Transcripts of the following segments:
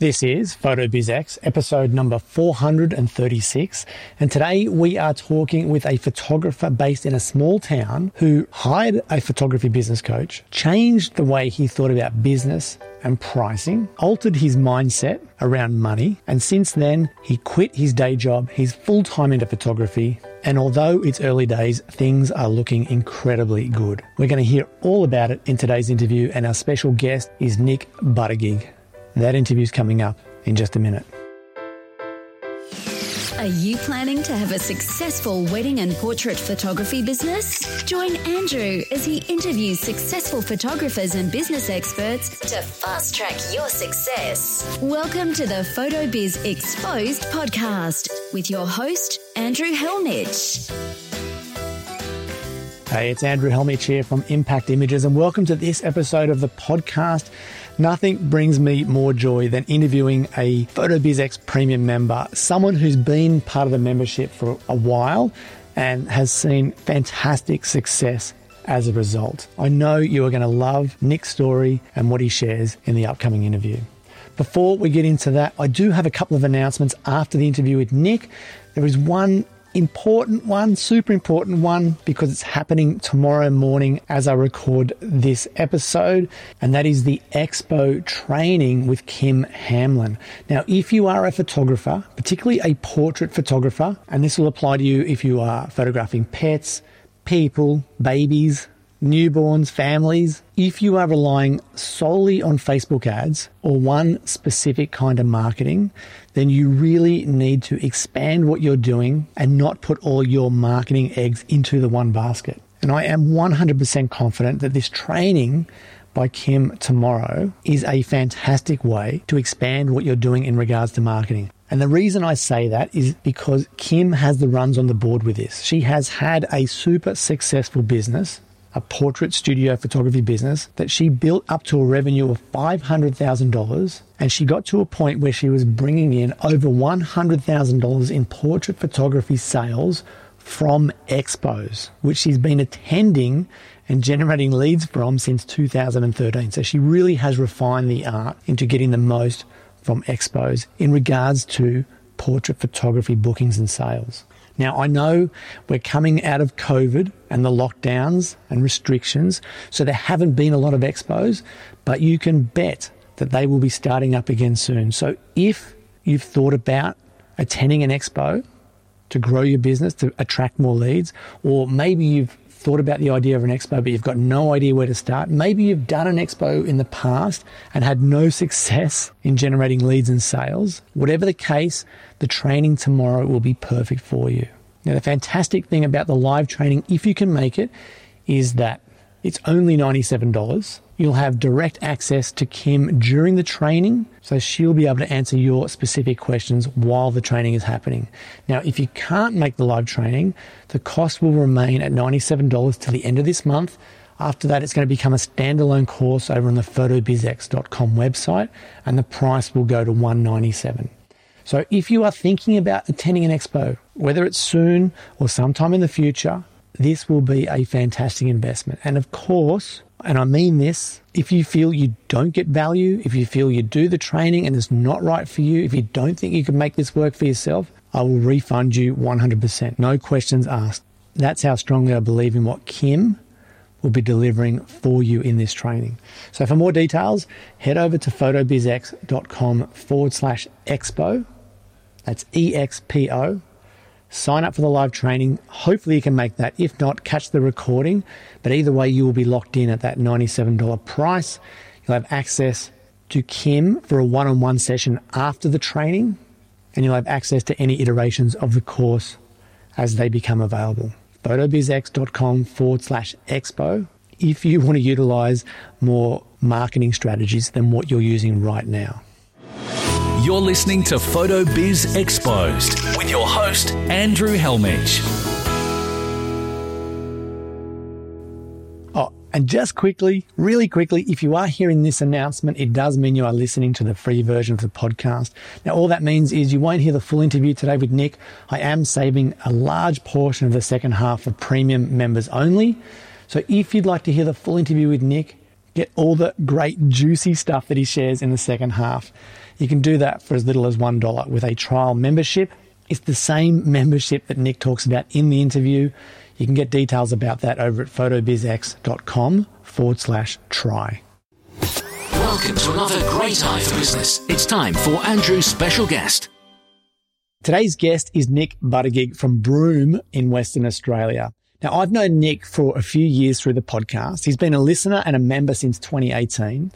This is PhotoBizX, episode number 436. And today we are talking with a photographer based in a small town who hired a photography business coach, changed the way he thought about business and pricing, altered his mindset around money. And since then, he quit his day job. He's full time into photography. And although it's early days, things are looking incredibly good. We're going to hear all about it in today's interview. And our special guest is Nik Buttigieg. That interview's coming up in just a minute. Are you planning to have a successful wedding and portrait photography business? Join Andrew as he interviews successful photographers and business experts to fast track your success. Welcome to the PhotoBiz Exposed podcast with your host, Andrew Hellmich. Hey, it's Andrew Hellmich here from Impact Images, and welcome to this episode of the podcast. Nothing brings me more joy than interviewing a PhotoBizX premium member, someone who's been part of the membership for a while and has seen fantastic success as a result. I know you are going to love Nik's story and what he shares in the upcoming interview. Before we get into that, I do have a couple of announcements after the interview with Nik. There is one important one, super important one, because it's happening tomorrow morning as I record this episode, and that is the Expo training with Kim Hamlin. Now, if you are a photographer, particularly a portrait photographer, and this will apply to you if you are photographing pets, people, babies, newborns, families, if you are relying solely on Facebook ads or one specific kind of marketing, then you really need to expand what you're doing and not put all your marketing eggs into the one basket. And I am 100% confident that this training by Kim tomorrow is a fantastic way to expand what you're doing in regards to marketing. And the reason I say that is because Kim has the runs on the board with this. She has had a super successful business a portrait studio photography business that she built up to a revenue of $500,000. And she got to a point where she was bringing in over $100,000 in portrait photography sales from expos, which she's been attending and generating leads from since 2013. So she really has refined the art into getting the most from expos in regards to portrait photography bookings and sales. Now, I know we're coming out of COVID and the lockdowns and restrictions, so there haven't been a lot of expos, but you can bet that they will be starting up again soon. So if you've thought about attending an expo to grow your business, to attract more leads, or maybe you've thought about the idea of an expo, but you've got no idea where to start. Maybe you've done an expo in the past and had no success in generating leads and sales. Whatever the case, the training tomorrow will be perfect for you. Now, the fantastic thing about the live training, if you can make it, is that it's only $97. You'll have direct access to Kim during the training, so she'll be able to answer your specific questions while the training is happening. Now, if you can't make the live training, the cost will remain at $97 to the end of this month. After that, it's going to become a standalone course over on the photobizx.com website, and the price will go to 197. So if you are thinking about attending an expo, whether it's soon or sometime in the future, this will be a fantastic investment. And of course, and I mean this, if you feel you don't get value, if you feel you do the training and it's not right for you, if you don't think you can make this work for yourself, I will refund you 100%. No questions asked. That's how strongly I believe in what Kim will be delivering for you in this training. So for more details, head over to photobizx.com forward slash expo. That's E X P O sign up for the live training. Hopefully, you can make that. If not, catch the recording. But either way, you will be locked in at that $97 price. You'll have access to Kim for a one on one session after the training, and you'll have access to any iterations of the course as they become available. photobizx.com forward slash expo if you want to utilize more marketing strategies than what you're using right now. You're listening to Photo Biz Exposed with your host, Andrew Hellmich. Oh, and just quickly, really quickly, if you are hearing this announcement, it does mean you are listening to the free version of the podcast. Now, all that means is you won't hear the full interview today with Nik. I am saving a large portion of the second half for premium members only. So if you'd like to hear the full interview with Nik, get all the great juicy stuff that he shares in the second half. You can do that for as little as $1 with a trial membership. It's the same membership that Nik talks about in the interview. You can get details about that over at photobizx.com forward slash try. Welcome to another great eye for business. It's time for Andrew's special guest. Today's guest is Nik Buttigieg from Broome in Western Australia. Now, I've known Nik for a few years through the podcast. He's been a listener and a member since 2018.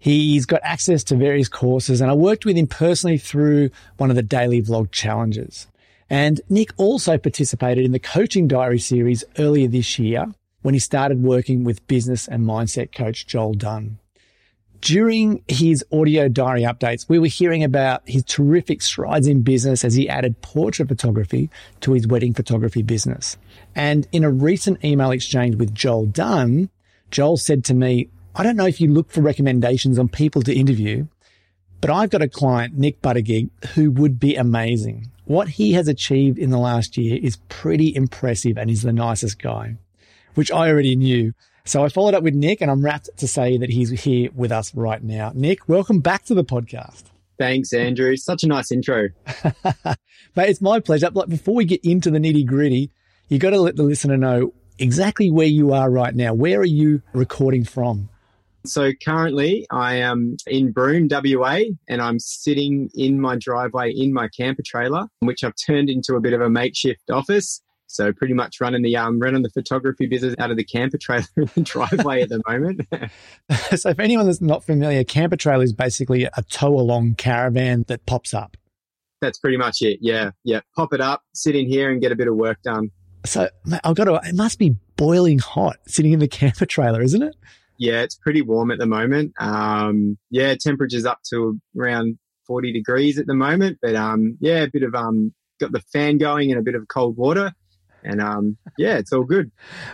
He's got access to various courses and I worked with him personally through one of the daily vlog challenges. And Nik also participated in the coaching diary series earlier this year when he started working with business and mindset coach Johl Dunn. During his audio diary updates, we were hearing about his terrific strides in business as he added portrait photography to his wedding photography business. And in a recent email exchange with Johl Dunn, Johl said to me, I don't know if you look for recommendations on people to interview, but I've got a client, Nik Buttigieg, who would be amazing. What he has achieved in the last year is pretty impressive and he's the nicest guy, which I already knew. So I followed up with Nik and I'm rapt to say that he's here with us right now. Nik, welcome back to the podcast. Thanks, Andrew. Such a nice intro. Mate, it's my pleasure. Like before we get into the nitty gritty, you got to let the listener know exactly where you are right now. Where are you recording from? So currently I am in Broome, WA, and I'm sitting in my driveway in my camper trailer, which I've turned into a bit of a makeshift office. So pretty much running the um running the photography business out of the camper trailer in the driveway at the moment. so for anyone that's not familiar, camper trailer is basically a tow along caravan that pops up. That's pretty much it. Yeah, yeah. Pop it up, sit in here, and get a bit of work done. So I've got to. It must be boiling hot sitting in the camper trailer, isn't it? Yeah, it's pretty warm at the moment. Um, yeah, temperatures up to around 40 degrees at the moment, but um, yeah, a bit of um, got the fan going and a bit of cold water and um, yeah, it's all good.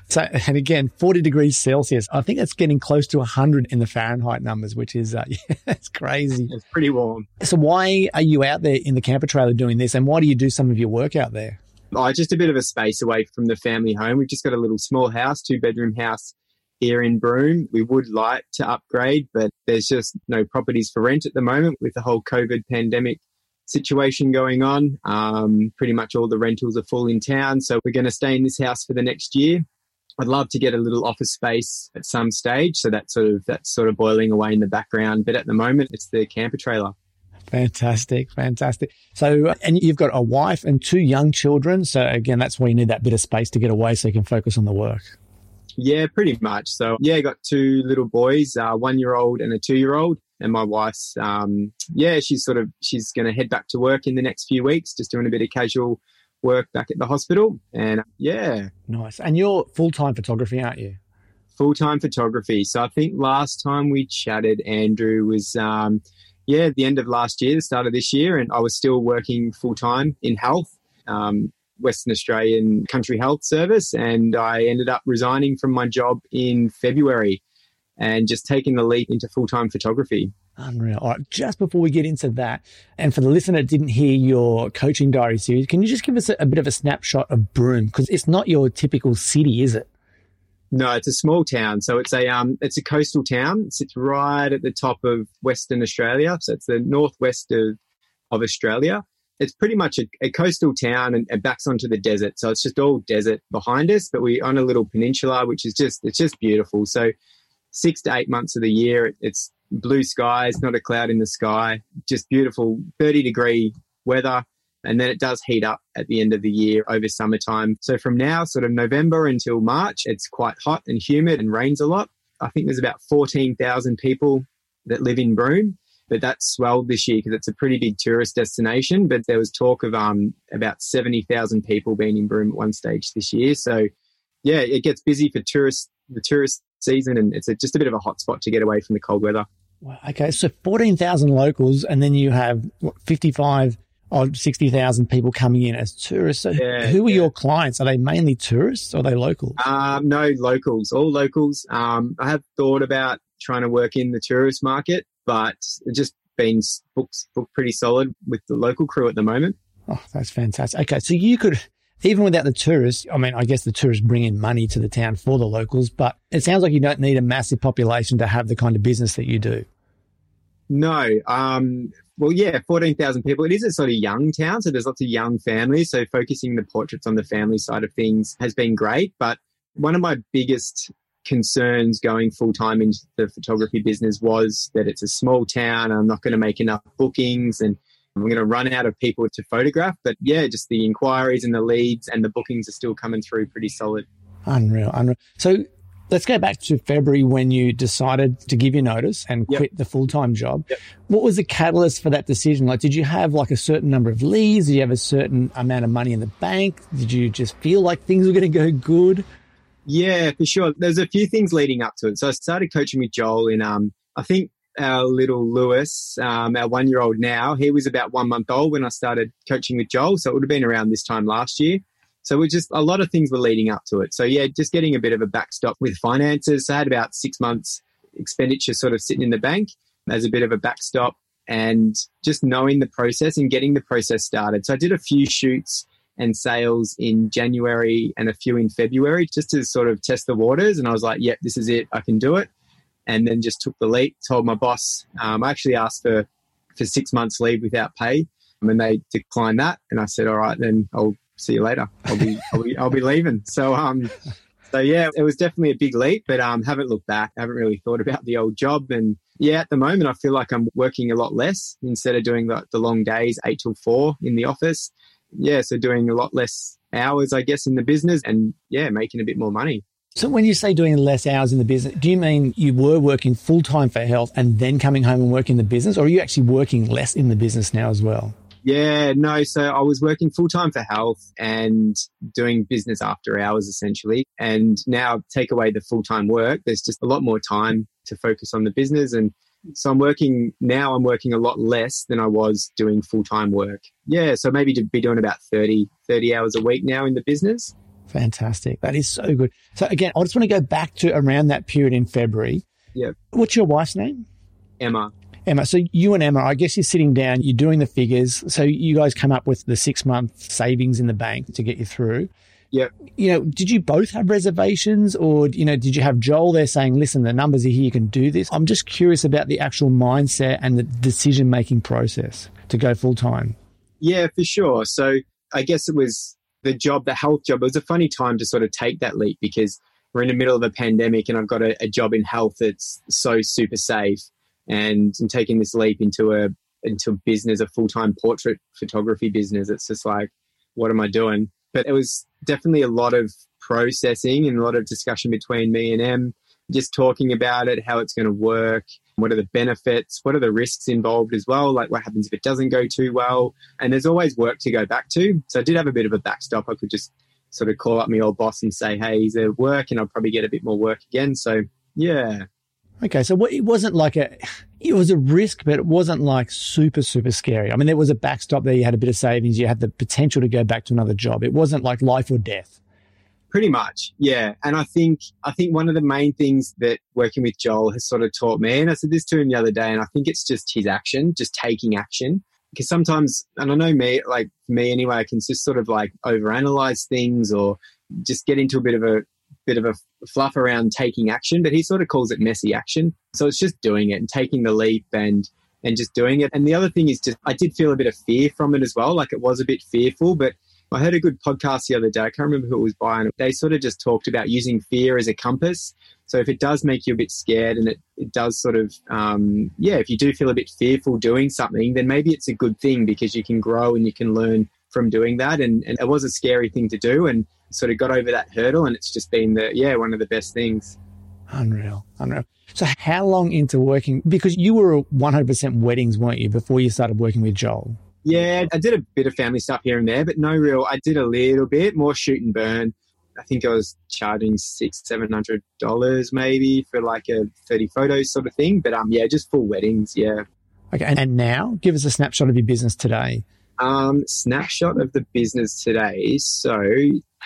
So, and again, 40 degrees Celsius. I think it's getting close to 100 in the Fahrenheit numbers, which is, uh, yeah, it's crazy. It's pretty warm. So, why are you out there in the camper trailer doing this? And why do you do some of your work out there? Oh, just a bit of a space away from the family home. We've just got a little small house, two bedroom house here in Broome. We would like to upgrade, but there's just no properties for rent at the moment with the whole COVID pandemic situation going on. Um, pretty much all the rentals are full in town. So we're going to stay in this house for the next year. I'd love to get a little office space at some stage. So that's sort of, that's sort of boiling away in the background. But at the moment, it's the camper trailer. Fantastic, fantastic. So, and you've got a wife and two young children. So again, that's why you need that bit of space to get away so you can focus on the work. Yeah, pretty much. So yeah, I got two little boys, uh, one year old and a two year old and my wife's um, yeah she's sort of she's going to head back to work in the next few weeks just doing a bit of casual work back at the hospital. And yeah. Nice. And you're full-time photography aren't you? Full-time photography. So i think last time we chatted andrew was um, yeah the end of last year the start of this year and i was still working full-time in health. Um, western australian country health service and i ended up resigning from my job in february and just taking the leap into full time photography. Unreal. All right, just before we get into that, and for the listener that didn't hear your coaching diary series, can you just give us a, a bit of a snapshot of Broome? Because it's not your typical city, is it? No, it's a small town. So it's a um, it's a coastal town. It sits right at the top of Western Australia. So it's the northwest of of Australia. It's pretty much a, a coastal town and it backs onto the desert. So it's just all desert behind us, but we're on a little peninsula, which is just it's just beautiful. So six to eight months of the year, it's blue skies, not a cloud in the sky, just beautiful 30 degree weather. And then it does heat up at the end of the year over summertime. So from now, sort of November until March, it's quite hot and humid and rains a lot. I think there's about 14,000 people that live in Broome, but that's swelled this year because it's a pretty big tourist destination. But there was talk of um, about 70,000 people being in Broome at one stage this year. So yeah, it gets busy for tourists, the tourist season, and it's a, just a bit of a hot spot to get away from the cold weather. Wow. Okay, so 14,000 locals, and then you have what, 55 or 60,000 people coming in as tourists. So yeah, who are yeah. your clients? Are they mainly tourists or are they locals? Um, no, locals, all locals. Um, I have thought about trying to work in the tourist market, but just been booked, booked pretty solid with the local crew at the moment. Oh, that's fantastic. Okay, so you could even without the tourists, I mean, I guess the tourists bring in money to the town for the locals, but it sounds like you don't need a massive population to have the kind of business that you do. No. Um, well, yeah, 14,000 people. It is a sort of young town, so there's lots of young families. So focusing the portraits on the family side of things has been great. But one of my biggest concerns going full time into the photography business was that it's a small town. I'm not going to make enough bookings and I'm going to run out of people to photograph. But yeah, just the inquiries and the leads and the bookings are still coming through pretty solid. Unreal, unreal. So let's go back to February when you decided to give your notice and Yep. quit the full time job. Yep. What was the catalyst for that decision? Like, did you have like a certain number of leads? Did you have a certain amount of money in the bank? Did you just feel like things were going to go good? Yeah, for sure. There's a few things leading up to it. So I started coaching with Johl in, um, I think our little Lewis, um, our one year old now, he was about one month old when I started coaching with Johl. So it would have been around this time last year. So we're just, a lot of things were leading up to it. So yeah, just getting a bit of a backstop with finances. So I had about six months expenditure sort of sitting in the bank as a bit of a backstop and just knowing the process and getting the process started. So I did a few shoots and sales in January and a few in February just to sort of test the waters. And I was like, yep, this is it. I can do it. And then just took the leap, told my boss, um, I actually asked for, for six months leave without pay. And they declined that. And I said, all right, then I'll see you later. I'll be, I'll be, I'll be leaving. So, um, so yeah, it was definitely a big leap, but um, haven't looked back. I haven't really thought about the old job. And yeah, at the moment, I feel like I'm working a lot less instead of doing the, the long days, eight till four in the office. Yeah, so doing a lot less hours, I guess, in the business and yeah, making a bit more money. So when you say doing less hours in the business, do you mean you were working full time for health and then coming home and working the business, or are you actually working less in the business now as well? Yeah, no. So I was working full time for health and doing business after hours essentially. And now take away the full time work, there's just a lot more time to focus on the business. And so I'm working now, I'm working a lot less than I was doing full time work. Yeah, so maybe to be doing about 30, 30 hours a week now in the business. Fantastic. That is so good. So again, I just want to go back to around that period in February. Yeah. What's your wife's name? Emma. Emma. So you and Emma, I guess you're sitting down, you're doing the figures. So you guys come up with the six month savings in the bank to get you through. Yep. You know, did you both have reservations or, you know, did you have Johl there saying, listen, the numbers are here, you can do this? I'm just curious about the actual mindset and the decision making process to go full time. Yeah, for sure. So I guess it was the job, the health job. It was a funny time to sort of take that leap because we're in the middle of a pandemic and I've got a, a job in health that's so super safe. And I'm taking this leap into a into a business, a full time portrait photography business. It's just like, what am I doing? But it was definitely a lot of processing and a lot of discussion between me and Em, just talking about it, how it's going to work, what are the benefits, what are the risks involved as well, like what happens if it doesn't go too well. And there's always work to go back to. So I did have a bit of a backstop. I could just sort of call up my old boss and say, hey, is there work? And I'll probably get a bit more work again. So yeah. Okay, so it wasn't like a, it was a risk, but it wasn't like super, super scary. I mean, there was a backstop there. You had a bit of savings. You had the potential to go back to another job. It wasn't like life or death. Pretty much, yeah. And I think I think one of the main things that working with Johl has sort of taught me, and I said this to him the other day, and I think it's just his action, just taking action. Because sometimes, and I know me, like me anyway, I can just sort of like overanalyze things or just get into a bit of a bit of a fluff around taking action. But he sort of calls it messy action. So it's just doing it and taking the leap and and just doing it. And the other thing is just I did feel a bit of fear from it as well. Like it was a bit fearful, but I heard a good podcast the other day. I can't remember who it was by, and they sort of just talked about using fear as a compass. So if it does make you a bit scared and it, it does sort of, um, yeah, if you do feel a bit fearful doing something, then maybe it's a good thing because you can grow and you can learn from doing that. And, and it was a scary thing to do and sort of got over that hurdle. And it's just been the, yeah, one of the best things. Unreal, unreal. So how long into working, because you were 100% weddings, weren't you, before you started working with Johl? Yeah, I did a bit of family stuff here and there, but no real. I did a little bit more shoot and burn. I think I was charging six, seven hundred dollars maybe for like a thirty photos sort of thing. But um, yeah, just full weddings. Yeah. Okay, and, and now give us a snapshot of your business today. Um, snapshot of the business today. So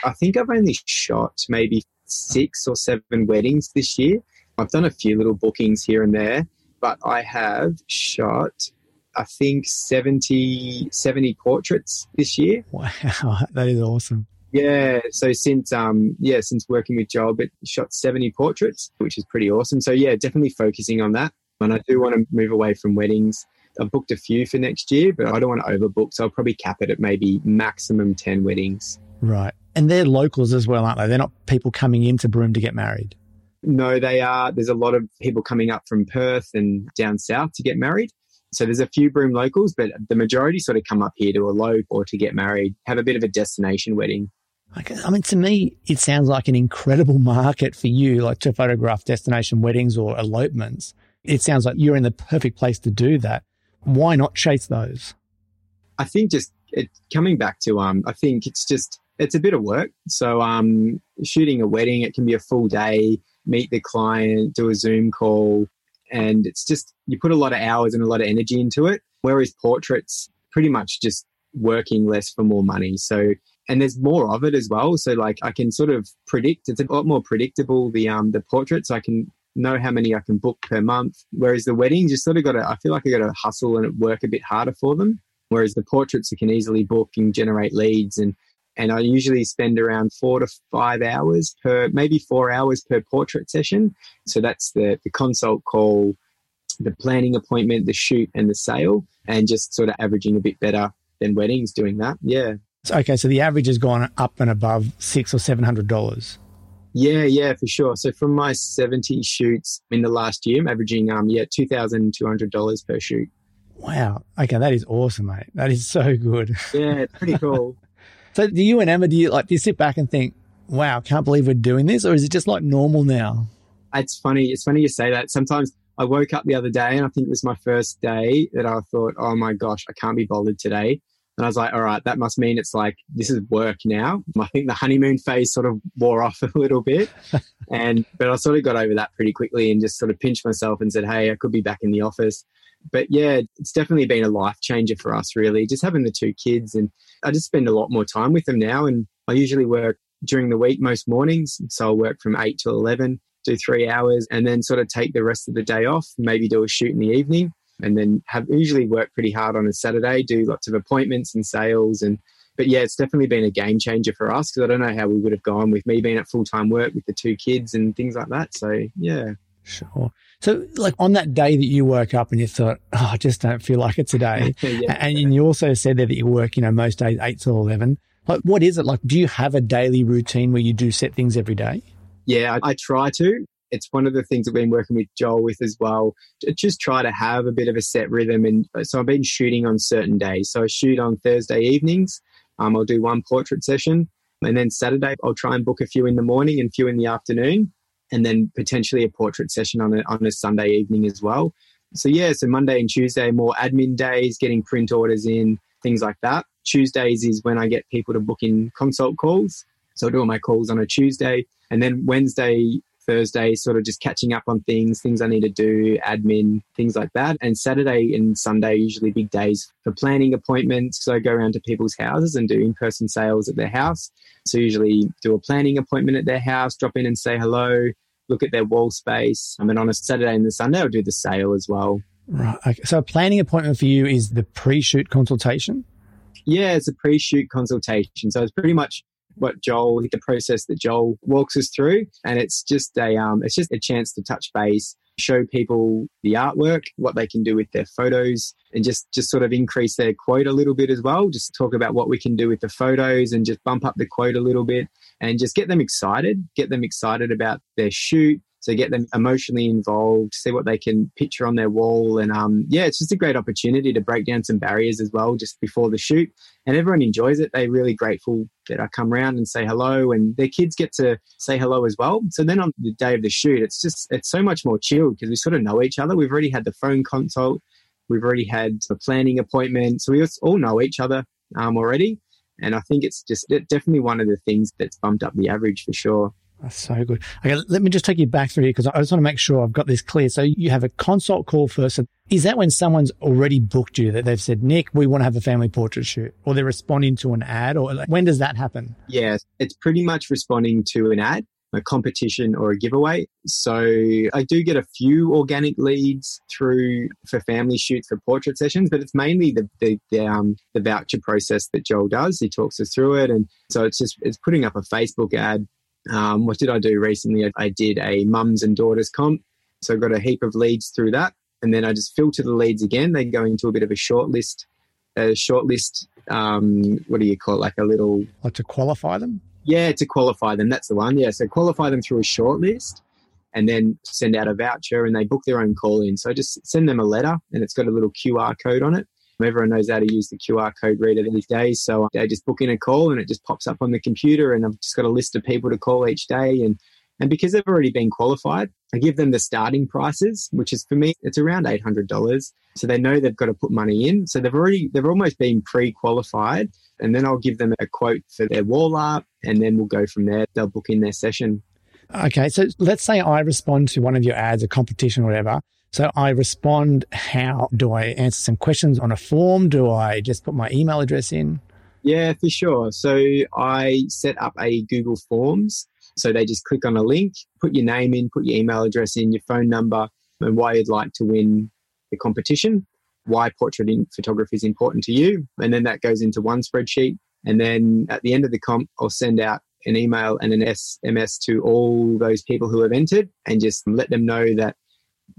I think I've only shot maybe six or seven weddings this year. I've done a few little bookings here and there, but I have shot I think 70, 70 portraits this year. Wow, that is awesome. Yeah, so since um yeah since working with Johl, but shot seventy portraits, which is pretty awesome. So yeah, definitely focusing on that. And I do want to move away from weddings. I've booked a few for next year, but I don't want to overbook, so I'll probably cap it at maybe maximum ten weddings. Right, and they're locals as well, aren't they? They're not people coming into Broome to get married. No, they are. There's a lot of people coming up from Perth and down south to get married. So there's a few Broome locals, but the majority sort of come up here to elope or to get married, have a bit of a destination wedding. I mean, to me, it sounds like an incredible market for you, like to photograph destination weddings or elopements. It sounds like you're in the perfect place to do that. Why not chase those? I think just it, coming back to, um, I think it's just, it's a bit of work. So, um, shooting a wedding, it can be a full day, meet the client, do a Zoom call, and it's just, you put a lot of hours and a lot of energy into it. Whereas portraits, pretty much just working less for more money. So, and there's more of it as well. So like I can sort of predict, it's a lot more predictable, the, um, the portraits. I can know how many I can book per month. Whereas the weddings, you sort of got to, I feel like I got to hustle and work a bit harder for them. Whereas the portraits, you can easily book and generate leads. And, and I usually spend around four to five hours per, maybe four hours per portrait session. So that's the, the consult call, the planning appointment, the shoot and the sale, and just sort of averaging a bit better than weddings doing that. Yeah. Okay, so the average has gone up and above six or seven hundred dollars. Yeah, yeah, for sure. So from my seventy shoots in the last year, I'm averaging um yeah two thousand two hundred dollars per shoot. Wow. Okay, that is awesome, mate. That is so good. Yeah, it's pretty cool. so do you and Emma do you like do you sit back and think, Wow, can't believe we're doing this, or is it just like normal now? It's funny, it's funny you say that. Sometimes I woke up the other day and I think it was my first day that I thought, Oh my gosh, I can't be bothered today. And I was like, all right, that must mean it's like, this is work now. I think the honeymoon phase sort of wore off a little bit. and, but I sort of got over that pretty quickly and just sort of pinched myself and said, hey, I could be back in the office. But yeah, it's definitely been a life changer for us, really. Just having the two kids. And I just spend a lot more time with them now. And I usually work during the week most mornings. So I'll work from 8 to 11, do three hours, and then sort of take the rest of the day off, maybe do a shoot in the evening and then have usually work pretty hard on a Saturday, do lots of appointments and sales and but yeah, it's definitely been a game changer for us because I don't know how we would have gone with me being at full time work with the two kids and things like that. So yeah. Sure. So, like on that day that you woke up and you thought, oh, I just don't feel like it today. yeah. And you also said there that you work, you know, most days 8 till 11. Like, what is it like? Do you have a daily routine where you do set things every day? Yeah, I, I try to it's one of the things I've been working with Johl with as well. Just try to have a bit of a set rhythm. And so I've been shooting on certain days. So I shoot on Thursday evenings. Um, I'll do one portrait session. And then Saturday, I'll try and book a few in the morning and few in the afternoon. And then potentially a portrait session on a, on a Sunday evening as well. So, yeah, so Monday and Tuesday, more admin days, getting print orders in, things like that. Tuesdays is when I get people to book in consult calls. So I do all my calls on a Tuesday. And then Wednesday, Thursday, sort of just catching up on things, things I need to do, admin, things like that. And Saturday and Sunday, usually big days for planning appointments. So I go around to people's houses and do in person sales at their house. So usually do a planning appointment at their house, drop in and say hello, look at their wall space. I mean, on a Saturday and the Sunday, I'll do the sale as well. Right. Okay. So a planning appointment for you is the pre-shoot consultation? Yeah, it's a pre-shoot consultation. So it's pretty much what Johl, the process that Johl walks us through. And it's just a, um, it's just a chance to touch base, show people the artwork, what they can do with their photos, and just, just sort of increase their quote a little bit as well. Just talk about what we can do with the photos and just bump up the quote a little bit and just get them excited, get them excited about their shoot, so get them emotionally involved, see what they can picture on their wall. And um, yeah, it's just a great opportunity to break down some barriers as well just before the shoot. And everyone enjoys it. They're really grateful that I come around and say hello, and their kids get to say hello as well. So then on the day of the shoot, it's just, it's so much more chilled because we sort of know each other. We've already had the phone consult, we've already had a planning appointment. So we all know each other um, already. And I think it's just definitely one of the things that's bumped up the average for sure. That's so good. Okay, let me just take you back through here because I just want to make sure I've got this clear. So you have a consult call first. Is that when someone's already booked you that they've said, Nik, we want to have a family portrait shoot or they're responding to an ad or like, when does that happen? Yeah, it's pretty much responding to an ad. a competition or a giveaway. So I do get a few organic leads through for family shoots for portrait sessions, but it's mainly the the, the, um, the voucher process that Johl does. He talks us through it, and so it's just it's putting up a Facebook ad. Um, what did I do recently? I, I did a mums and daughters comp, so I got a heap of leads through that, and then I just filter the leads again. They go into a bit of a short list, a short list. Um, what do you call it? Like a little Like to qualify them? yeah, to qualify them. That's the one. Yeah, so qualify them through a short list and then send out a voucher and they book their own call in. So just send them a letter and it's got a little QR code on it. Everyone knows how to use the QR code reader these days. So they just book in a call and it just pops up on the computer and I've just got a list of people to call each day and and because they've already been qualified, I give them the starting prices, which is for me, it's around eight hundred dollars. So they know they've got to put money in. So they've already they've almost been pre-qualified, and then I'll give them a quote for their wall art, and then we'll go from there. They'll book in their session. Okay, so let's say I respond to one of your ads, a competition whatever. So I respond, how do I answer some questions on a form? Do I just put my email address in? Yeah, for sure. So I set up a Google Forms. So they just click on a link, put your name in, put your email address in, your phone number, and why you'd like to win the competition, why portrait in photography is important to you. And then that goes into one spreadsheet. And then at the end of the comp, I'll send out an email and an SMS to all those people who have entered and just let them know that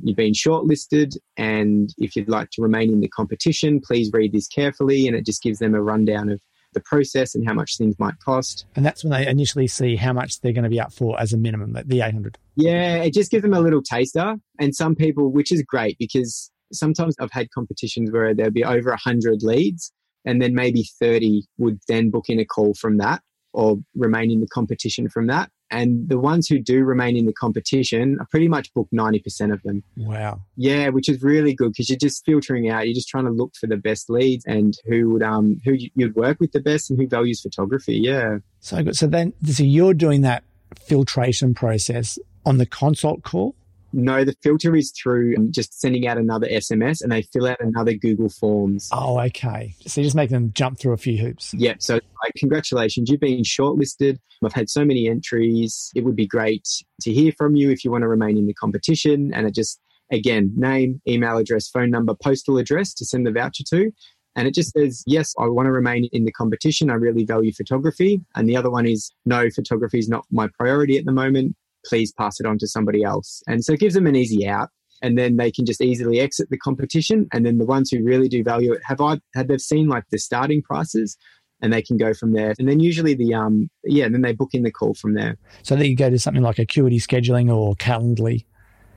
you've been shortlisted. And if you'd like to remain in the competition, please read this carefully. And it just gives them a rundown of the process and how much things might cost. And that's when they initially see how much they're going to be up for as a minimum, like the 800. Yeah, it just gives them a little taster. And some people, which is great because sometimes I've had competitions where there'll be over 100 leads and then maybe 30 would then book in a call from that or remain in the competition from that. And the ones who do remain in the competition are pretty much booked 90% of them. Wow. Yeah, which is really good because you're just filtering out. You're just trying to look for the best leads and who would um who you'd work with the best and who values photography. Yeah. So good. So then, so you're doing that filtration process on the consult call? No, the filter is through um, just sending out another SMS and they fill out another Google Forms. Oh, okay. So you just make them jump through a few hoops. Yeah. So, like, congratulations, you've been shortlisted. I've had so many entries. It would be great to hear from you if you want to remain in the competition. And it just, again, name, email address, phone number, postal address to send the voucher to. And it just says, yes, I want to remain in the competition. I really value photography. And the other one is, no, photography is not my priority at the moment please pass it on to somebody else. And so it gives them an easy out. And then they can just easily exit the competition. And then the ones who really do value it have I had they've seen like the starting prices and they can go from there. And then usually the um yeah, then they book in the call from there. So that you go to something like Acuity scheduling or Calendly.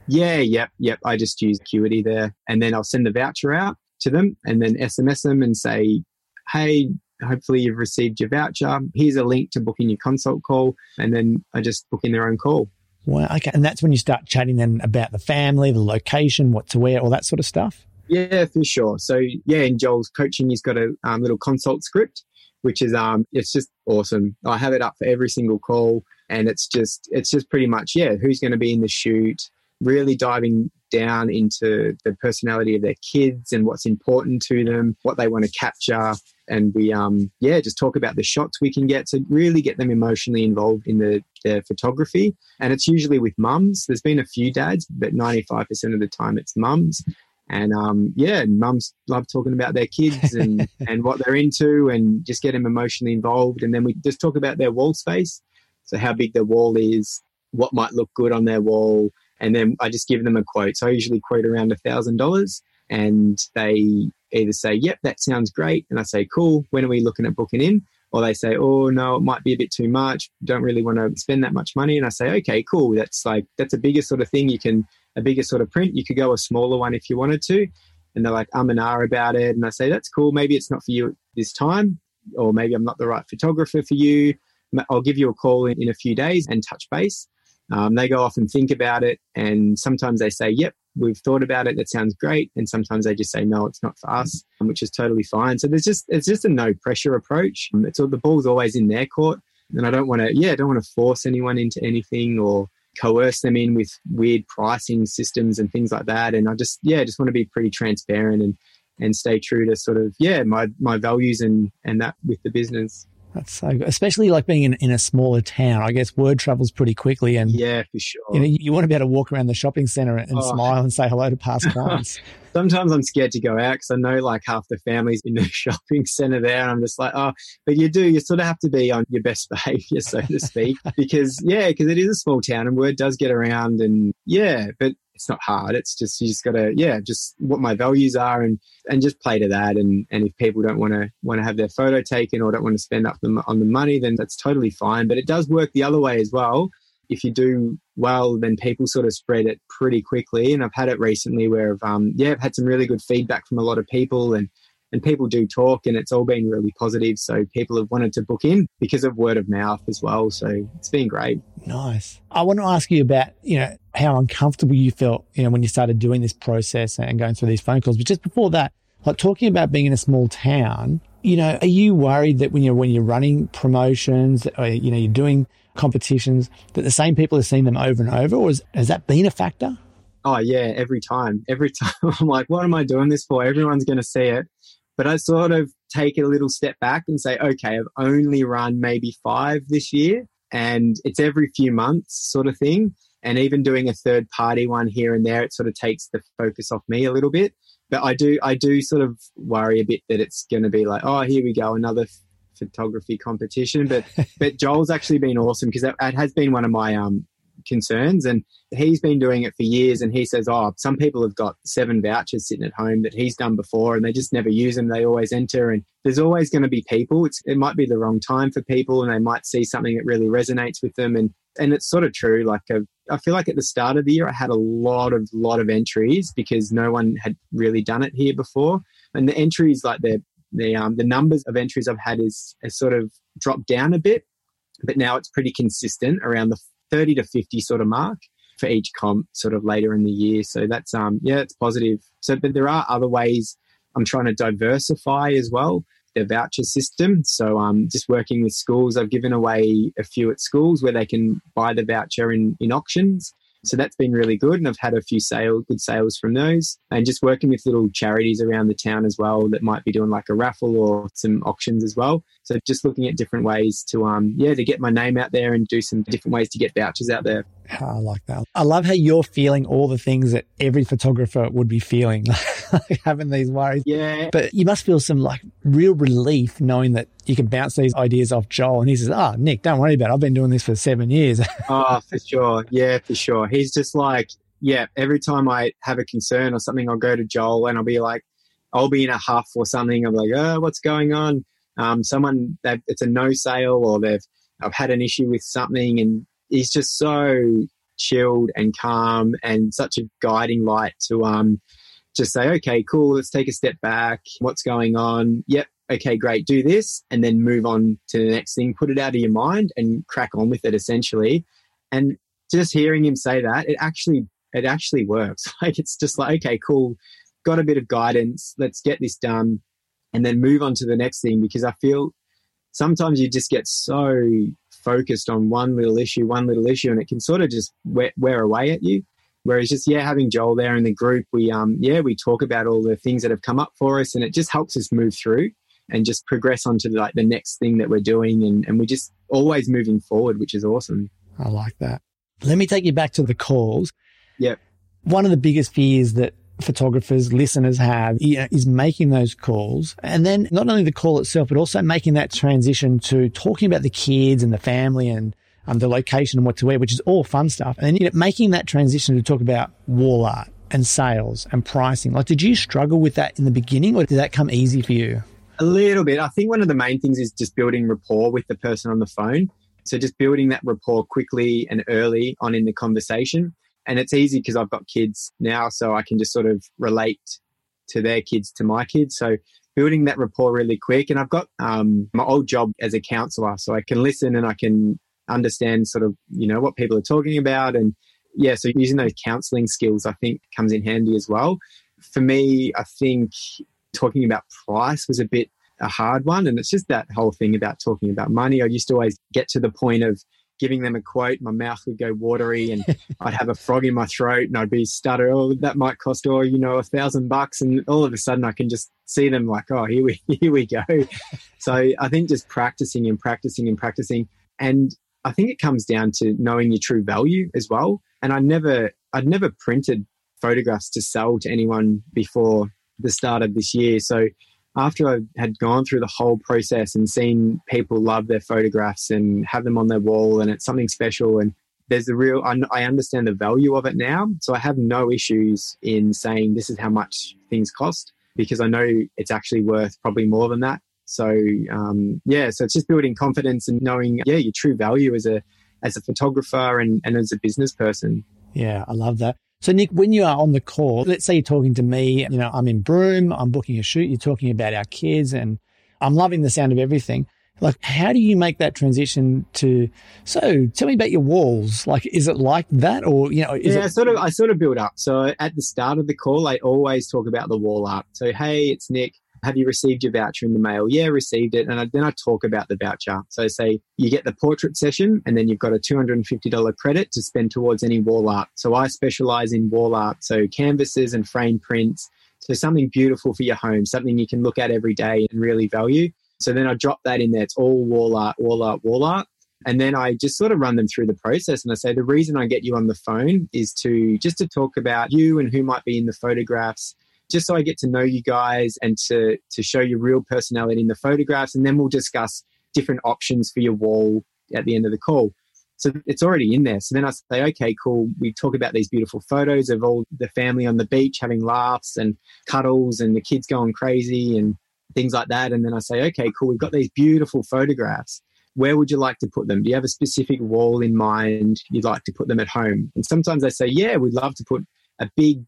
Yeah, yep, yep. I just use Acuity there. And then I'll send the voucher out to them and then SMS them and say, Hey, hopefully you've received your voucher. Here's a link to booking your consult call. And then I just book in their own call. Okay. And that's when you start chatting then about the family, the location, what to wear, all that sort of stuff. Yeah, for sure. So yeah, in Johl's coaching, he's got a um, little consult script, which is um, it's just awesome. I have it up for every single call, and it's just it's just pretty much yeah, who's going to be in the shoot, really diving down into the personality of their kids and what's important to them, what they want to capture, and we um yeah just talk about the shots we can get to really get them emotionally involved in the their photography. And it's usually with mums. There's been a few dads but 95% of the time it's mums. And um yeah mums love talking about their kids and and what they're into and just get them emotionally involved. And then we just talk about their wall space. So how big their wall is what might look good on their wall. And then i just give them a quote. So i usually quote around a thousand dollars and they either say, yep, that sounds great. And I say, cool, when are we looking at booking in? Or they say, oh, no, it might be a bit too much. Don't really want to spend that much money. And I say, okay, cool. That's like, that's a bigger sort of thing. You can, a bigger sort of print. You could go a smaller one if you wanted to. And they're like, um and ah about it. And I say, that's cool. Maybe it's not for you this time. Or maybe I'm not the right photographer for you. I'll give you a call in, in a few days and touch base. Um, they go off and think about it. And sometimes they say, yep, we've thought about it. That sounds great. And sometimes they just say, no, it's not for us, which is totally fine. So there's just, it's just a no pressure approach. It's all, the ball's always in their court. And I don't want to, yeah, I don't want to force anyone into anything or coerce them in with weird pricing systems and things like that. And I just, yeah, just want to be pretty transparent and, and stay true to sort of, yeah, my, my values and, and that with the business. That's so good. Especially like being in, in a smaller town. I guess word travels pretty quickly and Yeah, for sure. you know, you want to be able to walk around the shopping center and Oh. smile and say hello to past clients. Sometimes I'm scared to go out because I know like half the family's in the shopping center there. And I'm just like, oh, but you do, you sort of have to be on your best behavior, so to speak, because yeah, because it is a small town and word does get around and yeah, but it's not hard. It's just, you just got to, yeah, just what my values are and, and just play to that. And, and if people don't want to, want to have their photo taken or don't want to spend up the, on the money, then that's totally fine. But it does work the other way as well. If you do well, then people sort of spread it pretty quickly. And I've had it recently where I've, um, yeah, I've had some really good feedback from a lot of people and, and people do talk and it's all been really positive. So people have wanted to book in because of word of mouth as well. So it's been great. Nice. I want to ask you about, you know, how uncomfortable you felt, you know, when you started doing this process and going through these phone calls. But just before that, like talking about being in a small town, you know, are you worried that when you're when you're running promotions, or, you know, you're doing competitions, that the same people are seeing them over and over, or is, has that been a factor? Oh yeah, every time. Every time I'm like, what am I doing this for? Everyone's going to see it. But I sort of take it a little step back and say, okay, I've only run maybe five this year and it's every few months sort of thing. And even doing a third party one here and there, it sort of takes the focus off me a little bit. But I do, I do sort of worry a bit that it's going to be like, oh, here we go, another photography competition. But, but Johl's actually been awesome because that, that has been one of my, um, concerns and he's been doing it for years and he says oh some people have got seven vouchers sitting at home that he's done before and they just never use them. They always enter and there's always going to be people. It's, it might be the wrong time for people and they might see something that really resonates with them and and it's sort of true like i I feel like at the start of the year I had a lot of lot of entries because no one had really done it here before and the entries like the the um the numbers of entries I've had is has sort of dropped down a bit but now it's pretty consistent around the 30 to 50 sort of mark for each comp sort of later in the year. So that's um yeah, it's positive. So but there are other ways I'm trying to diversify as well. The voucher system. So um just working with schools. I've given away a few at schools where they can buy the voucher in, in auctions. So that's been really good. And I've had a few sale good sales from those. And just working with little charities around the town as well that might be doing like a raffle or some auctions as well. So just looking at different ways to um yeah, to get my name out there and do some different ways to get vouchers out there. I like that. I love how you're feeling all the things that every photographer would be feeling, like having these worries. Yeah. But you must feel some like real relief knowing that you can bounce these ideas off Johl. And he says, Oh, Nik, don't worry about it. I've been doing this for seven years. Oh, for sure. Yeah, for sure. He's just like, yeah, every time I have a concern or something, I'll go to Johl and I'll be like, I'll be in a huff or something. I'm like, oh, what's going on? Um, someone that it's a no sale or they've, I've had an issue with something and he's just so chilled and calm and such a guiding light to, um, just say, okay, cool, let's take a step back. What's going on? Yep. Okay, great. Do this and then move on to the next thing. Put it out of your mind and crack on with it essentially. And just hearing him say that, it actually it actually works. Like it's just like, okay, cool, got a bit of guidance, let's get this done and then move on to the next thing because I feel sometimes you just get so focused on one little issue, one little issue, and it can sort of just wear, wear away at you. Whereas just yeah, having Johl there in the group, we um yeah we talk about all the things that have come up for us, and it just helps us move through and just progress on to like the next thing that we're doing, and and we're just always moving forward, which is awesome. I like that. Let me take you back to the calls. Yep. One of the biggest fears that photographers, listeners have you know, is making those calls. And then not only the call itself, but also making that transition to talking about the kids and the family and um, the location and what to wear, which is all fun stuff. And then you know, making that transition to talk about wall art and sales and pricing. Like, did you struggle with that in the beginning or did that come easy for you? A little bit. I think one of the main things is just building rapport with the person on the phone. So just building that rapport quickly and early on in the conversation. And it's easy because I've got kids now, so I can just sort of relate to their kids to my kids. So building that rapport really quick. And I've got um, my old job as a counselor, so I can listen and I can understand sort of, you know, what people are talking about. And yeah, so using those counseling skills, I think comes in handy as well. For me, I think talking about price was a bit a hard one. And it's just that whole thing about talking about money. I used to always get to the point of giving them a quote, my mouth would go watery and I'd have a frog in my throat and I'd be stutter, oh, that might cost, oh, you know, a thousand bucks. And all of a sudden I can just see them like, oh, here we, here we go. so I think just practicing and practicing and practicing. And I think it comes down to knowing your true value as well. And I never, I'd never printed photographs to sell to anyone before the start of this year. So after I had gone through the whole process and seen people love their photographs and have them on their wall and it's something special and there's a real I understand the value of it now so i have no issues in saying this is how much things cost because i know it's actually worth probably more than that. So um, yeah so it's just building confidence and knowing yeah your true value as a as a photographer and, and as a business person. Yeah i love that so, Nik, when you are on the call, let's say you're talking to me, you know, I'm in Broome, I'm booking a shoot, you're talking about our kids, and I'm loving the sound of everything. Like, how do you make that transition to? So, tell me about your walls. Like, is it like that, or you know? yeah, it- sort of. I sort of build up. So at the start of the call, I always talk about the wall art. So, hey, it's Nik have you received your voucher in the mail? Yeah, received it. And I, then I talk about the voucher. So I say you get the portrait session and then you've got a $250 credit to spend towards any wall art. So I specialize in wall art. So canvases and frame prints. So something beautiful for your home, something you can look at every day and really value. So then I drop that in there. It's all wall art, wall art, wall art. And then I just sort of run them through the process. And I say, the reason I get you on the phone is to just to talk about you and who might be in the photographs, just so I get to know you guys and to to show your real personality in the photographs, and then we'll discuss different options for your wall at the end of the call. So it's already in there. So then I say, okay, cool. We talk about these beautiful photos of all the family on the beach having laughs and cuddles and the kids going crazy and things like that. And then I say, okay, cool. We've got these beautiful photographs. Where would you like to put them? Do you have a specific wall in mind you'd like to put them at home? And sometimes they say, yeah, we'd love to put a big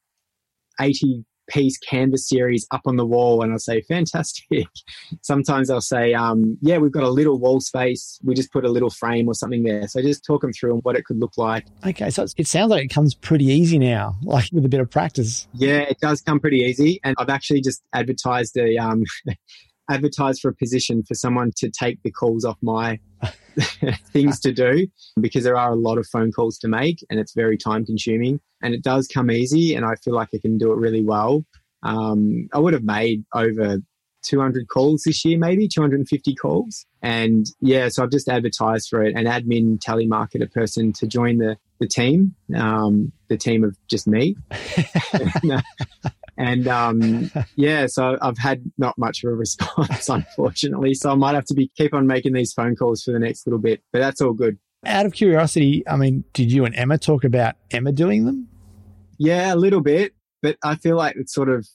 80 piece canvas series up on the wall and I'll say, fantastic. Sometimes I'll say, um, yeah, we've got a little wall space. We just put a little frame or something there. So just talk them through and what it could look like. Okay. So it sounds like it comes pretty easy now, like with a bit of practice. Yeah, it does come pretty easy. And I've actually just advertised a, um, advertised for a position for someone to take the calls off my things to do because there are a lot of phone calls to make and it's very time consuming and it does come easy and I feel like I can do it really well. Um, I would have made over 200 calls this year, maybe 250 calls. And yeah, so I've just advertised for it, an admin telemarketer person to join the, the team, um, the team of just me. and um, yeah, so I've had not much of a response, unfortunately. So I might have to be keep on making these phone calls for the next little bit, but that's all good. Out of curiosity, I mean, did you and Emma talk about Emma doing them? Yeah, a little bit, but I feel like it's sort of,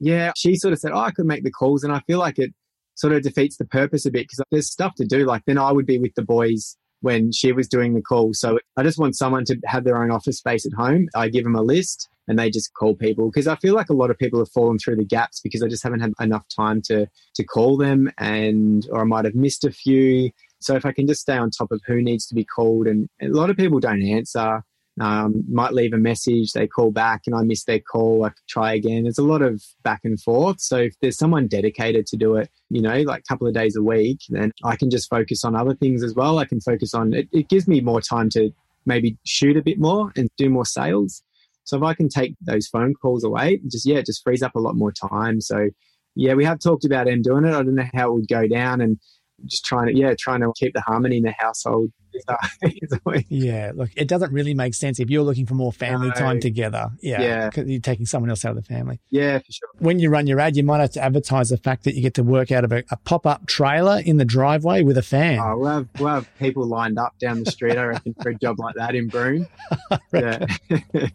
yeah, she sort of said, oh, I could make the calls. And I feel like it sort of defeats the purpose a bit because there's stuff to do. Like then I would be with the boys when she was doing the calls. So I just want someone to have their own office space at home. I give them a list and they just call people because I feel like a lot of people have fallen through the gaps because I just haven't had enough time to to call them and or I might have missed a few. So if I can just stay on top of who needs to be called and a lot of people don't answer um, might leave a message, they call back, and I miss their call. I try again. There's a lot of back and forth. So if there's someone dedicated to do it, you know, like a couple of days a week, then I can just focus on other things as well. I can focus on it. It gives me more time to maybe shoot a bit more and do more sales. So if I can take those phone calls away, just yeah, it just frees up a lot more time. So yeah, we have talked about them doing it. I don't know how it would go down, and just trying to yeah, trying to keep the harmony in the household yeah, look, it doesn't really make sense if you're looking for more family no. time together. Yeah, yeah, you're taking someone else out of the family. Yeah, for sure. When you run your ad, you might have to advertise the fact that you get to work out of a, a pop-up trailer in the driveway with a fan. Oh, we'll have, we'll have people lined up down the street. I reckon for a job like that in Broome. yeah.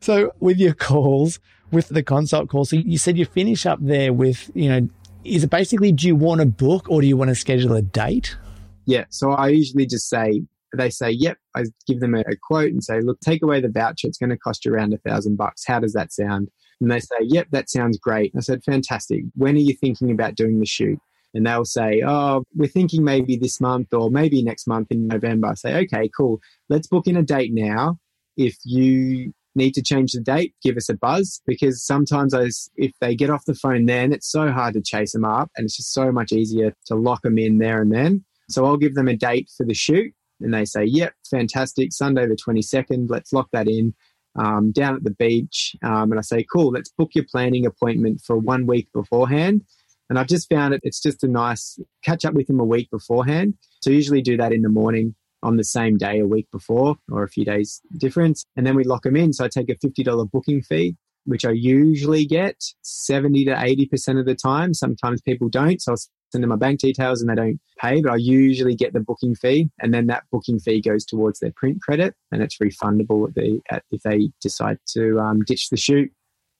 so with your calls, with the consult calls, so you said you finish up there with you know. Is it basically, do you want to book or do you want to schedule a date? Yeah. So I usually just say, they say, yep. I give them a, a quote and say, look, take away the voucher. It's going to cost you around a thousand bucks. How does that sound? And they say, yep, that sounds great. I said, fantastic. When are you thinking about doing the shoot? And they'll say, oh, we're thinking maybe this month or maybe next month in November. I say, okay, cool. Let's book in a date now. If you need to change the date, give us a buzz because sometimes those, if they get off the phone then, it's so hard to chase them up and it's just so much easier to lock them in there and then. So I'll give them a date for the shoot and they say, yep, fantastic, Sunday the 22nd, let's lock that in. Um, down at the beach, um, and I say, cool, let's book your planning appointment for one week beforehand. And I've just found it, it's just a nice catch up with them a week beforehand. So usually do that in the morning on the same day a week before or a few days difference. And then we lock them in. So I take a $50 booking fee, which I usually get 70 to 80% of the time. Sometimes people don't. So I'll send them my bank details and they don't pay, but I usually get the booking fee. And then that booking fee goes towards their print credit and it's refundable at the, at, if they decide to um, ditch the shoot.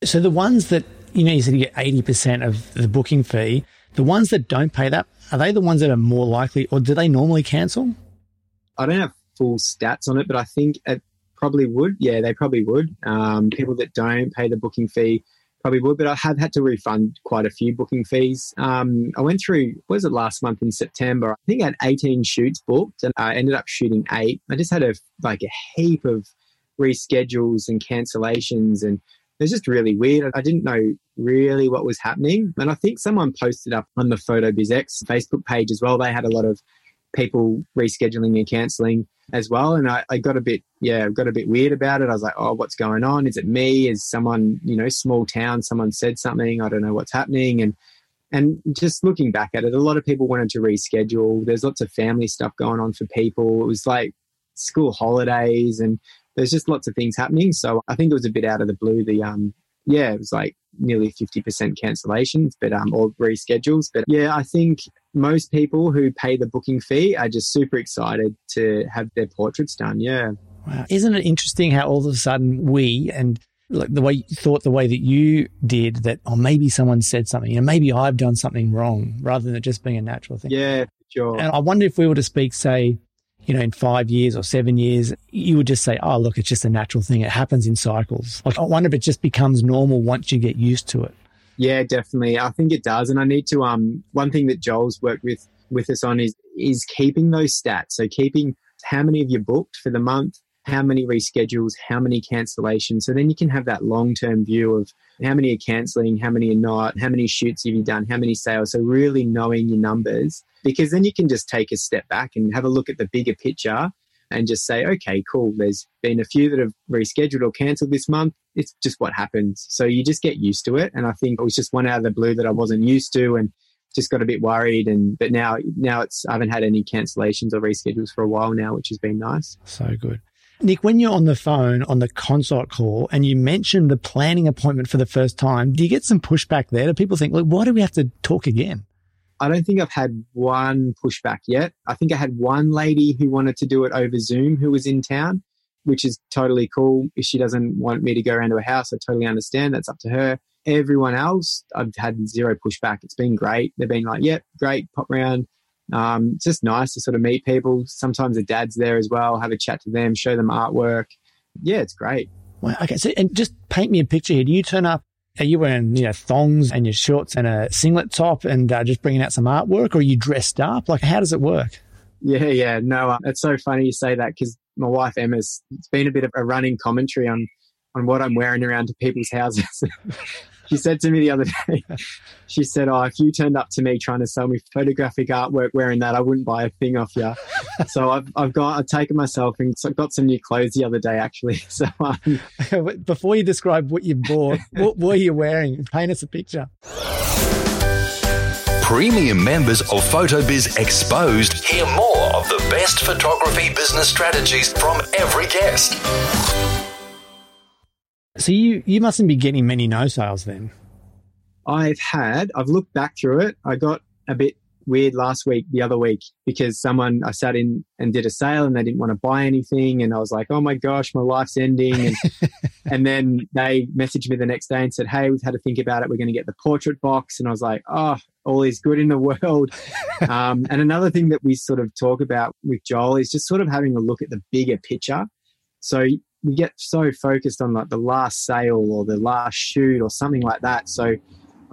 So the ones that, you know, you said you get 80% of the booking fee. The ones that don't pay that, are they the ones that are more likely or do they normally cancel? I don't have full stats on it, but I think it probably would. Yeah, they probably would. Um, people that don't pay the booking fee probably would, but I have had to refund quite a few booking fees. Um, I went through, was it last month in September? I think I had 18 shoots booked and I ended up shooting eight. I just had a like a heap of reschedules and cancellations and it was just really weird. I didn't know really what was happening. And I think someone posted up on the PhotoBizX Facebook page as well. They had a lot of people rescheduling and cancelling as well. And I, I, got a bit, yeah, got a bit weird about it. I was like, oh, what's going on? Is it me? Is someone, you know, small town, someone said something? I don't know what's happening. And and just looking back at it, a lot of people wanted to reschedule. There's lots of family stuff going on for people. It was like school holidays and there's just lots of things happening. So I think it was a bit out of the blue. The um yeah, it was like nearly 50% cancellations, but um, or reschedules. But yeah, I think most people who pay the booking fee are just super excited to have their portraits done. Yeah. Wow. Isn't it interesting how all of a sudden we and like the way you thought the way that you did that, or oh, maybe someone said something, you know, maybe I've done something wrong rather than it just being a natural thing. Yeah, sure. And I wonder if we were to speak, say, you know, in five years or seven years, you would just say, oh, look, it's just a natural thing. It happens in cycles. Like, I wonder if it just becomes normal once you get used to it. Yeah, definitely. I think it does. And I need to, um, one thing that Johl's worked with, with us on is, is keeping those stats. So keeping how many of you booked for the month, how many reschedules, how many cancellations. So then you can have that long term view of how many are cancelling, how many are not, how many shoots have you done, how many sales. So really knowing your numbers because then you can just take a step back and have a look at the bigger picture and just say, okay, cool, there's been a few that have rescheduled or cancelled this month. It's just what happens. So you just get used to it. And I think it was just one out of the blue that I wasn't used to and just got a bit worried. And but now now it's I haven't had any cancellations or reschedules for a while now, which has been nice. So good. Nik, when you're on the phone on the consult call and you mention the planning appointment for the first time, do you get some pushback there? Do people think, like, why do we have to talk again? I don't think I've had one pushback yet. I think I had one lady who wanted to do it over Zoom who was in town, which is totally cool. If she doesn't want me to go around to her house, I totally understand. That's up to her. Everyone else, I've had zero pushback. It's been great. They've been like, yep, great, pop round. Um, it's just nice to sort of meet people. Sometimes the dad's there as well, have a chat to them, show them artwork. Yeah, it's great. Wow. Okay. So, and just paint me a picture here. Do you turn up are you wearing, you know, thongs and your shorts and a singlet top and uh, just bringing out some artwork or are you dressed up? Like, how does it work? Yeah, yeah. No, uh, it's so funny you say that because my wife Emma's, it's been a bit of a running commentary on, on what I'm wearing around to people's houses. she said to me the other day, she said, "Oh, if you turned up to me trying to sell me photographic artwork wearing that, I wouldn't buy a thing off you." so I've I've got I've taken myself and got some new clothes the other day actually. So um, before you describe what you bought, what were you wearing? Paint us a picture. Premium members of PhotoBiz Exposed hear more of the best photography business strategies from every guest. So you you mustn't be getting many no sales then. I've had. I've looked back through it. I got a bit weird last week, the other week, because someone I sat in and did a sale and they didn't want to buy anything, and I was like, "Oh my gosh, my life's ending." And, and then they messaged me the next day and said, "Hey, we've had to think about it. We're going to get the portrait box." And I was like, "Oh, all is good in the world." um, and another thing that we sort of talk about with Johl is just sort of having a look at the bigger picture. So we get so focused on like the last sale or the last shoot or something like that. So I'm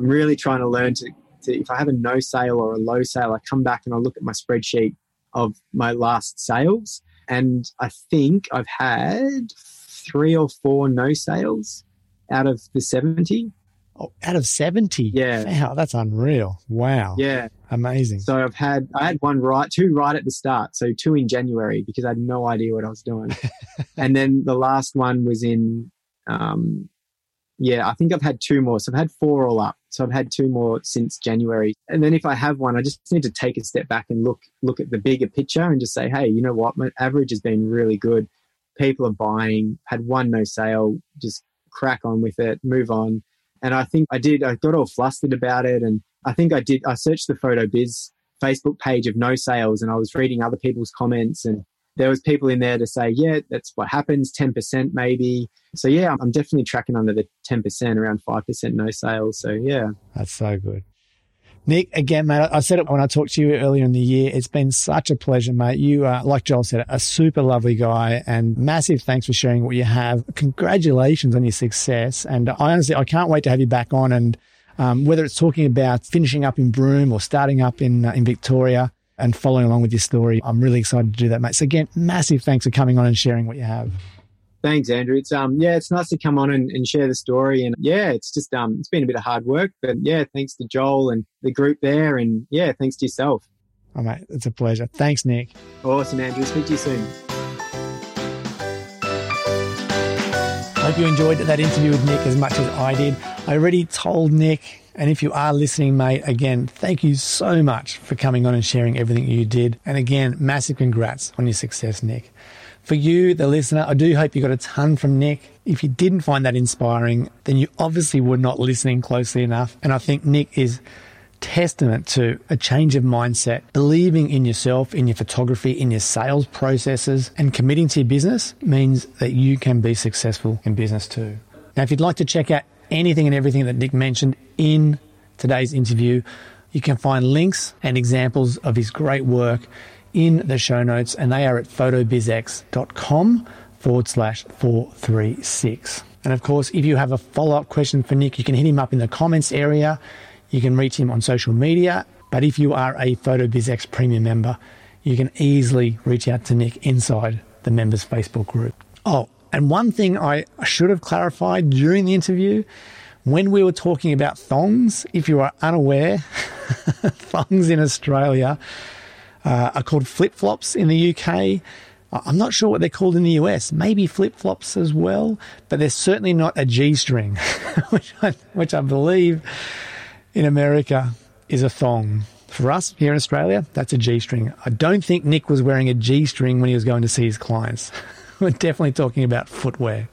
really trying to learn to, to if I have a no sale or a low sale, I come back and I look at my spreadsheet of my last sales. And I think I've had three or four no sales out of the 70. Oh, out of 70? Yeah. Wow, that's unreal. Wow. Yeah. Amazing. So I've had I had one right, two right at the start. So two in January because I had no idea what I was doing, and then the last one was in, um, yeah, I think I've had two more. So I've had four all up. So I've had two more since January. And then if I have one, I just need to take a step back and look look at the bigger picture and just say, hey, you know what, my average has been really good. People are buying. Had one no sale. Just crack on with it. Move on. And I think I did. I got all flustered about it and I think I did. I searched the Photo Biz Facebook page of no sales, and I was reading other people's comments, and there was people in there to say, "Yeah, that's what happens, ten percent maybe." So yeah, I'm definitely tracking under the ten percent, around five percent no sales. So yeah, that's so good. Nik, again, mate, I said it when I talked to you earlier in the year. It's been such a pleasure, mate. You are, like Johl said, a super lovely guy and massive thanks for sharing what you have. Congratulations on your success. And I honestly, I can't wait to have you back on and um, whether it's talking about finishing up in Broome or starting up in, uh, in Victoria and following along with your story. I'm really excited to do that, mate. So again, massive thanks for coming on and sharing what you have. Thanks, Andrew. It's um yeah, it's nice to come on and, and share the story. And yeah, it's just um it's been a bit of hard work, but yeah, thanks to Johl and the group there, and yeah, thanks to yourself. Oh mate, it's a pleasure. Thanks, Nik. Awesome, Andrew. Speak to you soon. Hope you enjoyed that interview with Nik as much as I did. I already told Nik, and if you are listening, mate, again, thank you so much for coming on and sharing everything you did. And again, massive congrats on your success, Nik. For you, the listener, I do hope you got a ton from Nik. If you didn't find that inspiring, then you obviously were not listening closely enough. And I think Nik is testament to a change of mindset, believing in yourself, in your photography, in your sales processes, and committing to your business means that you can be successful in business too. Now, if you'd like to check out anything and everything that Nik mentioned in today's interview, you can find links and examples of his great work in the show notes, and they are at photobizx.com forward slash 436. And of course, if you have a follow up question for Nik, you can hit him up in the comments area. You can reach him on social media. But if you are a PhotoBizX premium member, you can easily reach out to Nik inside the members Facebook group. Oh, and one thing I should have clarified during the interview when we were talking about thongs, if you are unaware, thongs in Australia uh, are called flip flops in the UK. I'm not sure what they're called in the US. Maybe flip flops as well, but they're certainly not a G string, which I, which I believe in America is a thong. For us here in Australia, that's a G string. I don't think Nik was wearing a G string when he was going to see his clients. We're definitely talking about footwear.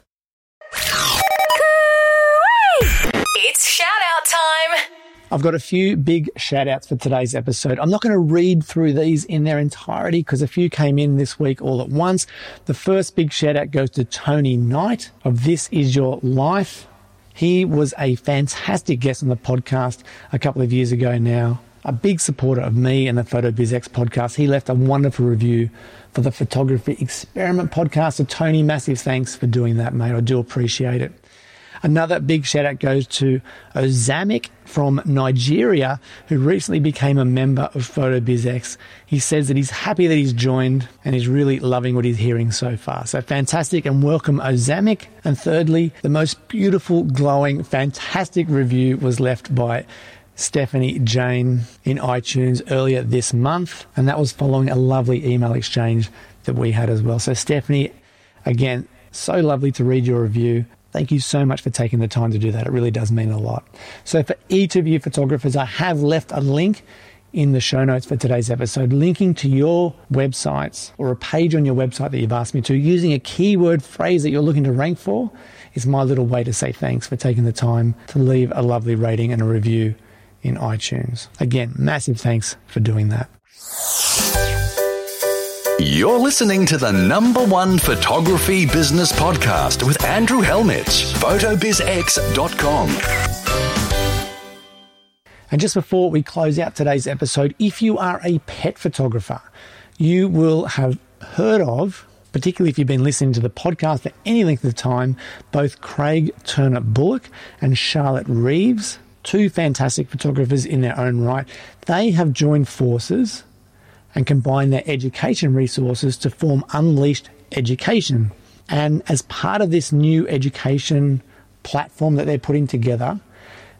It's shout out time. I've got a few big shout outs for today's episode. I'm not going to read through these in their entirety because a few came in this week all at once. The first big shout out goes to Tony Knight of This Is Your Life. He was a fantastic guest on the podcast a couple of years ago now. A big supporter of me and the PhotoBizX podcast. He left a wonderful review for the Photography Experiment podcast. So, Tony, massive thanks for doing that, mate. I do appreciate it. Another big shout out goes to Ozamic from Nigeria, who recently became a member of PhotoBizX. He says that he's happy that he's joined and he's really loving what he's hearing so far. So fantastic and welcome Ozamic. And thirdly, the most beautiful, glowing, fantastic review was left by Stephanie Jane in iTunes earlier this month. And that was following a lovely email exchange that we had as well. So Stephanie, again, so lovely to read your review. Thank you so much for taking the time to do that. It really does mean a lot. So, for each of you photographers, I have left a link in the show notes for today's episode, linking to your websites or a page on your website that you've asked me to, using a keyword phrase that you're looking to rank for, is my little way to say thanks for taking the time to leave a lovely rating and a review in iTunes. Again, massive thanks for doing that. You're listening to the number one photography business podcast with Andrew Hellmich, photobizx.com. And just before we close out today's episode, if you are a pet photographer, you will have heard of, particularly if you've been listening to the podcast for any length of time, both Craig Turner Bullock and Charlotte Reeves, two fantastic photographers in their own right. They have joined forces and combined their education resources to form Unleashed Education. And as part of this new education platform that they're putting together,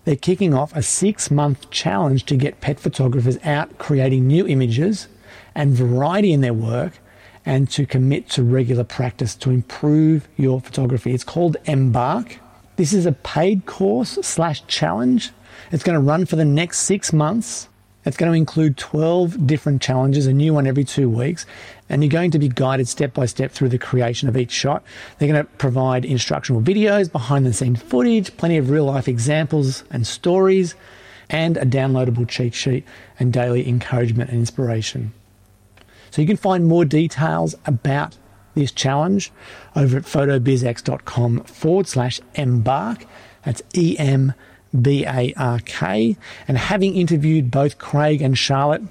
they're kicking off a six month challenge to get pet photographers out creating new images and variety in their work and to commit to regular practice to improve your photography. It's called Embark. This is a paid course slash challenge. It's going to run for the next six months. It's going to include 12 different challenges, a new one every two weeks, and you're going to be guided step by step through the creation of each shot. They're going to provide instructional videos, behind the scenes footage, plenty of real life examples and stories, and a downloadable cheat sheet and daily encouragement and inspiration. So you can find more details about this challenge over at photobizx.com forward slash embark. That's E M B A R K. And having interviewed both Craig and Charlotte,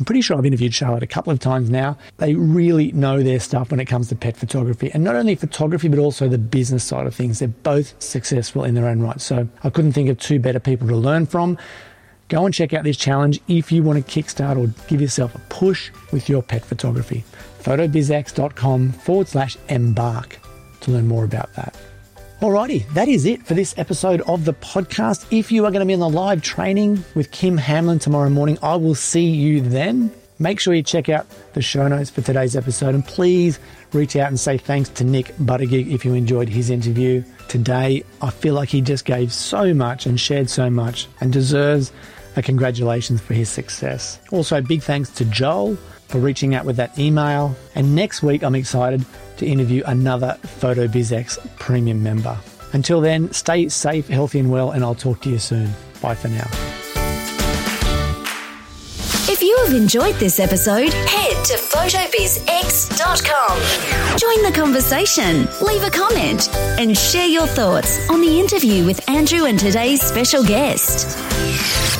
I'm pretty sure I've interviewed Charlotte a couple of times now. They really know their stuff when it comes to pet photography. And not only photography, but also the business side of things. They're both successful in their own right. So I couldn't think of two better people to learn from. Go and check out this challenge if you want to kickstart or give yourself a push with your pet photography. photobizx.com forward slash embark to learn more about that. Alrighty, that is it for this episode of the podcast. If you are going to be on the live training with Kim Hamlin tomorrow morning, I will see you then. Make sure you check out the show notes for today's episode and please reach out and say thanks to Nik Buttigieg if you enjoyed his interview today. I feel like he just gave so much and shared so much and deserves a congratulations for his success. Also, big thanks to Johl for reaching out with that email. And next week, I'm excited to interview another PhotoBizX premium member. Until then, stay safe, healthy, and well, and I'll talk to you soon. Bye for now. If you have enjoyed this episode, head to photobizx.com. Join the conversation, leave a comment, and share your thoughts on the interview with Andrew and today's special guest.